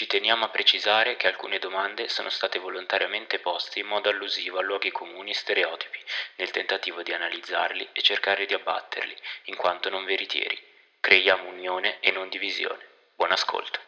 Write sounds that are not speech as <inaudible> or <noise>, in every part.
Ci teniamo a precisare che alcune domande sono state volontariamente poste in modo allusivo a luoghi comuni e stereotipi, nel tentativo di analizzarli e cercare di abbatterli, in quanto non veritieri. Creiamo unione e non divisione. Buon ascolto.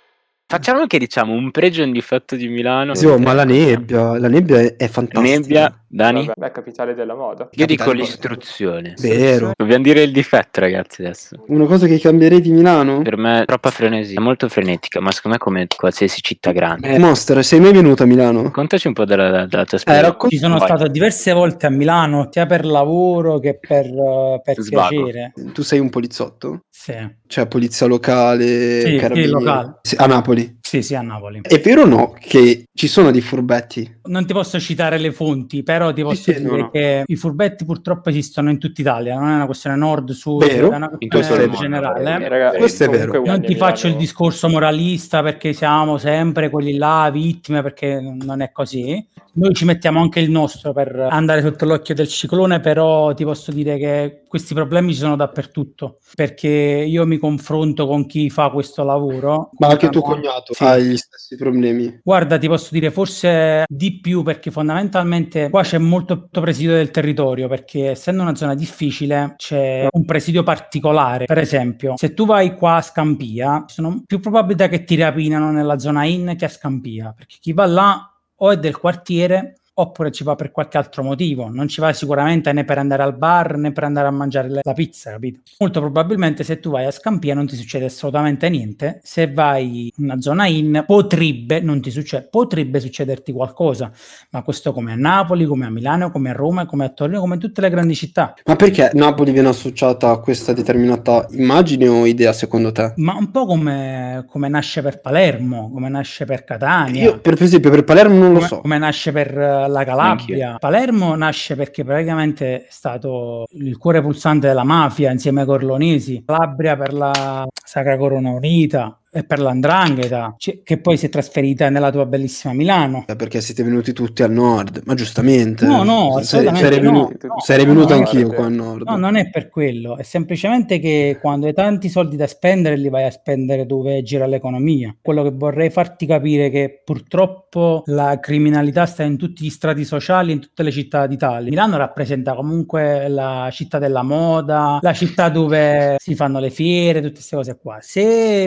Facciamo anche, diciamo, un pregio e un difetto di Milano. Sì, oh, ma la nebbia, la nebbia è, è fantastica. Nebbia, Dani? Vabbè, è capitale della moda. Io dico Capitale- l'istruzione. Vero. Dobbiamo dire il difetto, ragazzi, adesso. Una cosa che cambierei di Milano? Per me è troppa frenesia, molto frenetica, ma secondo me come qualsiasi città grande. Eh, Monster, sei mai venuto a Milano? Contaci un po' della, della tua Eh, esperienza. racconta- Ci sono Vai. stato diverse volte a Milano, sia per lavoro che per, eh, per piacere. Tu sei un poliziotto? Sì. Cioè, polizia locale, Sì, sì, locale. Sì, a Napoli. Sì, sì, a Napoli. È vero o no che ci sono dei furbetti? Non ti posso citare le fonti, però ti posso sì, dire no, no. che i furbetti purtroppo esistono in tutta Italia, non è una questione nord-sud, Vero. è una In questione mondo. generale. Eh, raga, Questo è vero. Non ti faccio il discorso moralista perché siamo sempre quelli là, vittime, perché non è così. Noi ci mettiamo anche il nostro per andare sotto l'occhio del ciclone, però ti posso dire che questi problemi ci sono dappertutto, perché io mi confronto con chi fa questo lavoro. Ma anche tuo cognato Sì. ha gli stessi problemi. Guarda, ti posso dire forse di più perché fondamentalmente qua c'è molto presidio del territorio perché essendo una zona difficile c'è un presidio particolare. Per esempio, se tu vai qua a Scampia, sono più probabilità che ti rapinano nella zona in che a Scampia perché chi va là o è del quartiere oppure ci va per qualche altro motivo, non ci va sicuramente né per andare al bar né per andare a mangiare le- la pizza, capito? Molto probabilmente se tu vai a Scampia non ti succede assolutamente niente, se vai in una zona in potrebbe, non ti succede, potrebbe succederti qualcosa, ma questo come a Napoli, come a Milano, come a Roma, come a Torino, come in tutte le grandi città. Ma perché Napoli viene associata a questa determinata immagine o idea secondo te? Ma un po' come, come nasce per Palermo, come nasce per Catania. Io per esempio per Palermo non lo come, so. come nasce per eh, la Calabria. Anch'io. Palermo nasce perché praticamente è stato il cuore pulsante della mafia insieme ai Corlonesi. Calabria per la Sacra Corona Unita e per l'Andrangheta, che poi si è trasferita nella tua bellissima Milano. Perché siete venuti tutti al nord, ma giustamente. No, no, assolutamente sarei no. venuto, No, sarei venuto no, anch'io qua al nord. No, non è per quello, è semplicemente che quando hai tanti soldi da spendere li vai a spendere dove gira l'economia. Quello che vorrei farti capire è che purtroppo la criminalità sta in tutti gli strati sociali, in tutte le città d'Italia. Milano rappresenta comunque la città della moda, la città dove si fanno le fiere, tutte queste cose qua. Se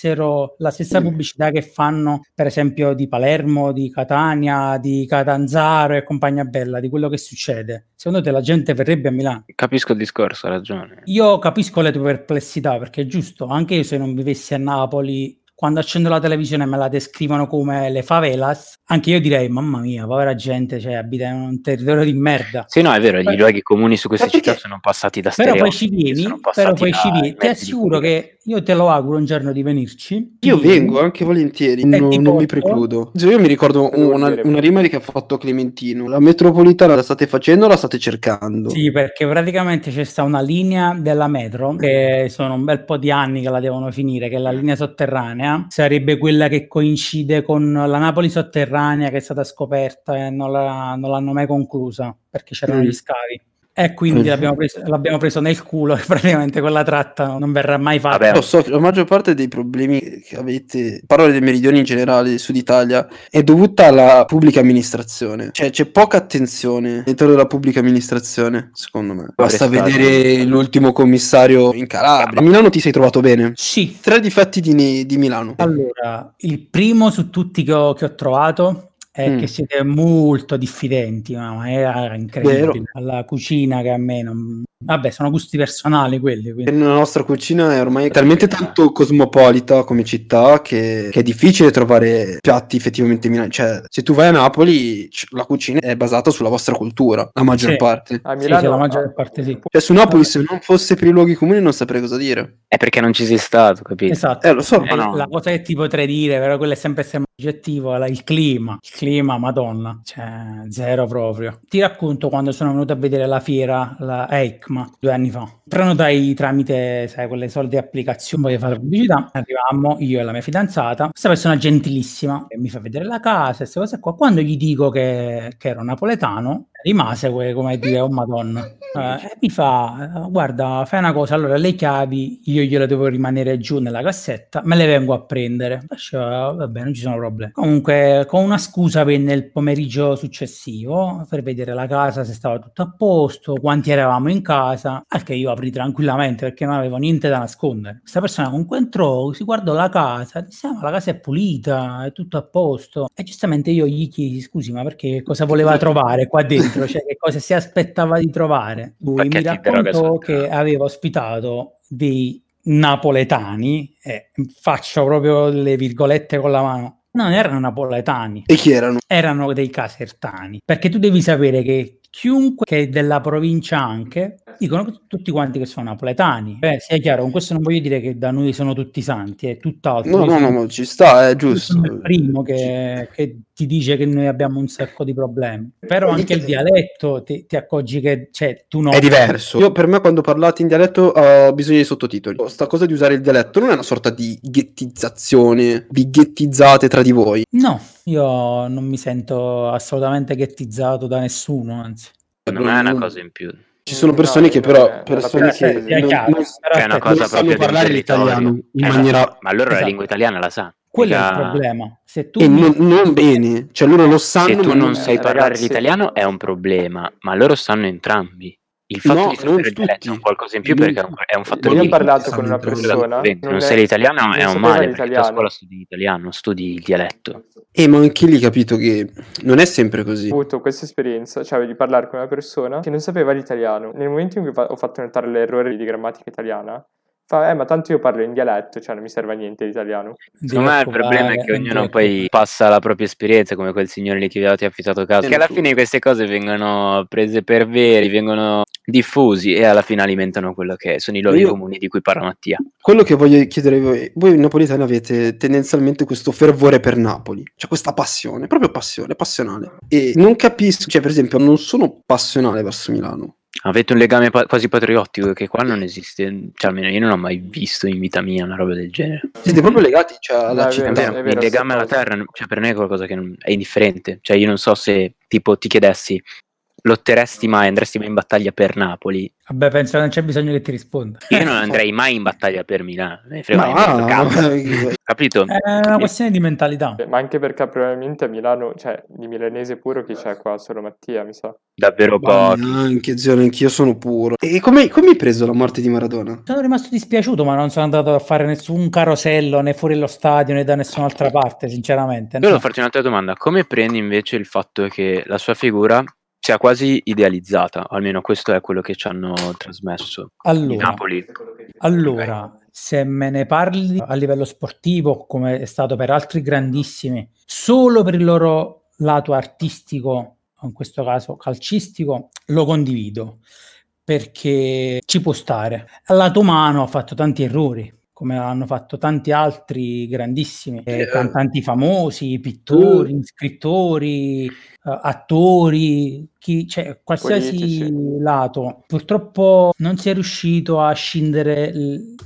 facessero la stessa pubblicità che fanno per esempio di Palermo, di Catania, di Catanzaro e compagnia bella, di quello che succede, secondo te la gente verrebbe a Milano? Capisco il discorso, ha ragione. Io capisco le tue perplessità perché è giusto, anche io se non vivessi a Napoli, quando accendo la televisione me la descrivono come le favelas, anche io direi mamma mia, povera gente, cioè abita in un territorio di merda. Sì, no, è vero, Poi- i luoghi comuni su queste città sono passati da Però poi stereotipi, ci vieni, però poi ci vieni. Ti assicuro che io te lo auguro un giorno di venirci. Io vengo anche volentieri, E non, mi precludo. Io mi ricordo una, una rima che ha fatto Clementino. La metropolitana la state facendo o la state cercando? Sì, perché praticamente c'è sta una linea della metro che sono un bel po' di anni che la devono finire, che è la linea sotterranea. Sarebbe quella che coincide con la Napoli sotterranea che è stata scoperta e non, la- non l'hanno mai conclusa perché c'erano Mm. gli scavi. E quindi l'abbiamo, preso, l'abbiamo preso nel culo <laughs> e praticamente quella tratta non verrà mai fatta. Vabbè, Lo so, la maggior parte dei problemi che avete, parlo del meridione in generale, del Sud Italia, è dovuta alla pubblica amministrazione. Cioè c'è poca attenzione all'interno della pubblica amministrazione, secondo me. Basta vedere l'ultimo commissario in Calabria. A Milano ti sei trovato bene? Sì, Tre difetti di, di Milano. Allora, il primo su tutti che ho, che ho trovato è Mm. che siete molto diffidenti, ma ma era incredibile. Vero. Alla cucina che a me non... Vabbè, sono gusti personali quelli, quindi... La nostra cucina è ormai talmente tanto cosmopolita come città che, che è difficile trovare piatti effettivamente milani. Cioè, se tu vai a Napoli, la cucina è basata sulla vostra cultura, la maggior Sì. parte. A Milano sì, la maggior parte sì. Cioè, su Napoli, se non fosse per i luoghi comuni, non saprei cosa dire. è perché non ci sei stato, capito? Esatto. Eh, lo so. Eh, no. La cosa che ti potrei dire, però quello è sempre sempre oggettivo, il clima. Il clima, madonna, cioè zero proprio. Ti racconto quando sono venuto a vedere la fiera, la EICMA, due anni fa. Prenotai tramite, sai, quelle solite applicazioni, voglio fare pubblicità, arrivammo io e la mia fidanzata, questa persona gentilissima, mi fa vedere la casa, queste cose qua, quando gli dico che, che ero napoletano, rimase come dire, oh madonna, Eh, mi fa, guarda, fai una cosa, allora le chiavi io gliele devo rimanere giù nella cassetta, me le vengo a prendere. Faccio, vabbè, non ci sono problemi. Comunque, con una scusa venne il pomeriggio successivo per vedere la casa se stava tutto a posto, quanti eravamo in casa, al che io apri tranquillamente perché non avevo niente da nascondere. Questa persona comunque entrò, si guardò la casa, disse, "Ah, ma la casa è pulita, è tutto a posto. E giustamente io gli chiesi, scusi, ma perché cosa voleva trovare qua dentro? Cioè, che cosa si aspettava di trovare? Lui mi di droga raccontò che aveva ospitato dei napoletani, e faccio proprio le virgolette con la mano, non erano napoletani, E chi erano? erano dei casertani, perché tu devi sapere che chiunque che è della provincia anche dicono che tutti quanti che sono napoletani. Beh, sia chiaro, con questo non voglio dire che da noi sono tutti santi, è tutt'altro. No, no, no, ma ci sta, è giusto. sono il primo che, che ti dice che noi abbiamo un sacco di problemi. Però anche il dialetto ti, ti accorgi che cioè, tu non È diverso. Io per me quando parlate in dialetto ho bisogno di sottotitoli. Sta cosa di usare il dialetto non è una sorta di ghettizzazione, vi ghettizzate tra di voi. No, io non mi sento assolutamente ghettizzato da nessuno, anzi. Secondo me è una cosa in più. Ci sono No, persone che eh, però, eh, persone la che non, chiaro, non- Che è una cosa non sanno parlare l'italiano in Eh, maniera... Ma allora la Esatto. lingua italiana la sa. quello è il problema. Se tu E mi- non, non bene, cioè loro lo sanno. Se tu non eh, sai parlare ragazzi- l'italiano è un problema, ma loro sanno entrambi. Il fatto No, di non dialetto è tutti. un qualcosa in più Non perché è un, è un fattore Io ho di parlato con una persona. Se non è- sai l'italiano non è un male perché tu a l'italiano. scuola studi l'italiano, non studi il dialetto. Eh, ma anche lì capito che non è sempre così. Ho avuto questa esperienza, cioè di parlare con una persona che non sapeva l'italiano. Nel momento in cui ho fatto notare l'errore di grammatica italiana, eh, ma tanto io parlo in dialetto, cioè non mi serve a niente l'italiano. Secondo me il problema è che ognuno poi passa la propria esperienza, come quel signore lì che vi avete affittato casa. Che alla fine queste cose vengono prese per veri, vengono diffusi e alla fine alimentano quello che sono i luoghi Io- comuni di cui parla Mattia. Quello che voglio chiedere a voi, voi napoletani avete tendenzialmente questo fervore per Napoli, cioè questa passione, proprio passione, passionale. E non capisco, cioè per esempio non sono passionale verso Milano. Avete un legame pa- quasi patriottico che qua non esiste, cioè almeno io non ho mai visto in vita mia una roba del genere. Siete proprio legati cioè, alla No, città. vero, vero, il legame alla terra, cioè per me è qualcosa che non- è indifferente. Cioè io non so se tipo ti chiedessi lotteresti mai, andresti mai in battaglia per Napoli? Vabbè, penso che non c'è bisogno che ti risponda. Io non andrei mai in battaglia per Milano, mai un va, cazzo, ma- capito? È una questione di mentalità. Ma anche perché probabilmente a Milano, cioè di milanese puro chi c'è qua? Solo Mattia, mi sa. Davvero pochi. Anche zio, anch'io sono puro. E come, come hai preso la morte di Maradona? Sono rimasto dispiaciuto, ma non sono andato a fare nessun carosello né fuori lo stadio né da nessun'altra parte, sinceramente. Io volevo farti un'altra domanda, come prendi invece il fatto che la sua figura sia quasi idealizzata, almeno questo è quello che ci hanno trasmesso di Allora, Napoli. allora, se me ne parli a livello sportivo, come è stato per altri grandissimi, solo per il loro lato artistico, in questo caso calcistico, lo condivido perché ci può stare. Al lato umano ha fatto tanti errori, come hanno fatto tanti altri grandissimi eh, cantanti famosi, pittori, scrittori, eh, attori, chi, cioè, qualsiasi Politici. lato. Purtroppo non si è riuscito a scindere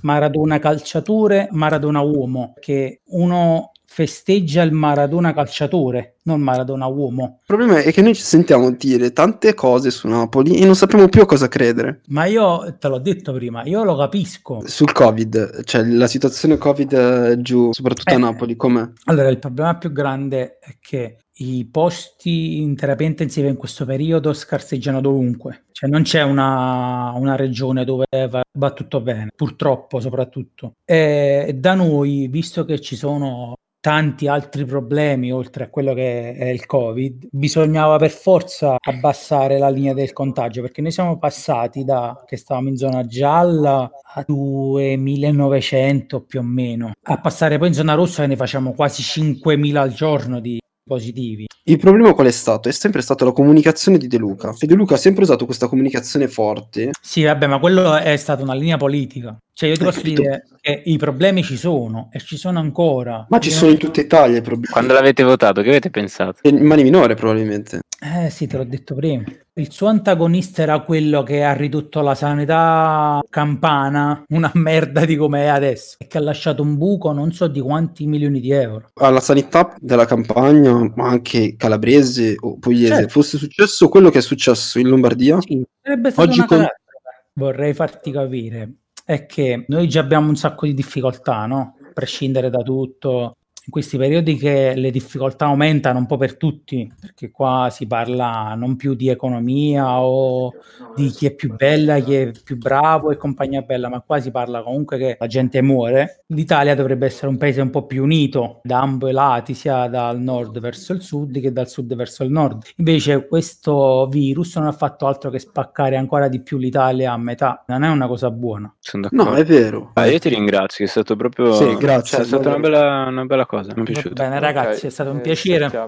Maradona calciatore, Maradona uomo, che uno festeggia il Maradona calciatore, non Maradona uomo. Il problema è che noi ci sentiamo dire tante cose su Napoli e non sappiamo più a cosa credere. Ma io te l'ho detto prima, io lo capisco. Sul Covid, cioè la situazione Covid eh, giù, soprattutto a Eh. Napoli, com'è? Allora, il problema più grande è che i posti in terapia intensiva in questo periodo scarseggiano dovunque. Cioè non c'è una, una regione dove va, va tutto bene, purtroppo soprattutto. E da noi, visto che ci sono tanti altri problemi oltre a quello che è il Covid, bisognava per forza abbassare la linea del contagio perché noi siamo passati da che stavamo in zona gialla a 2900 più o meno, a passare poi in zona rossa che ne facciamo quasi 5000 al giorno di positivi. Il problema qual è stato? È sempre stata la comunicazione di De Luca. E De Luca ha sempre usato questa comunicazione forte. Sì, vabbè, ma quello è stata una linea politica. Cioè, io ti posso dire che i problemi ci sono e ci sono ancora. Ma ci sono in tutta Italia i problemi. Quando l'avete votato, che avete pensato? In mani minore probabilmente. Eh sì, te l'ho detto prima. Il suo antagonista era quello che ha ridotto la sanità campana una <laughs> merda di come è adesso e che ha lasciato un buco non so di quanti milioni di euro. Alla sanità della campagna, ma anche calabrese o pugliese, Certo. fosse successo quello che è successo in Lombardia, Sì, sarebbe stata Oggi con-. Vorrei farti capire è che noi già abbiamo un sacco di difficoltà, no? Prescindere da tutto. In questi periodi che le difficoltà aumentano un po' per tutti, perché qua si parla non più di economia o di chi è più bella, chi è più bravo e compagnia bella, ma qua si parla comunque che la gente muore. L'Italia dovrebbe essere un paese un po' più unito da ambo i lati, sia dal nord verso il sud che dal sud verso il nord. Invece questo virus non ha fatto altro che spaccare ancora di più l'Italia a metà. Non è una cosa buona. No, è vero. Ah, io ti ringrazio, è stato proprio Sì, grazie. cioè, è stata una bella, una bella cosa, mi è piaciuto. bene ragazzi, Ok, è stato un eh, piacere.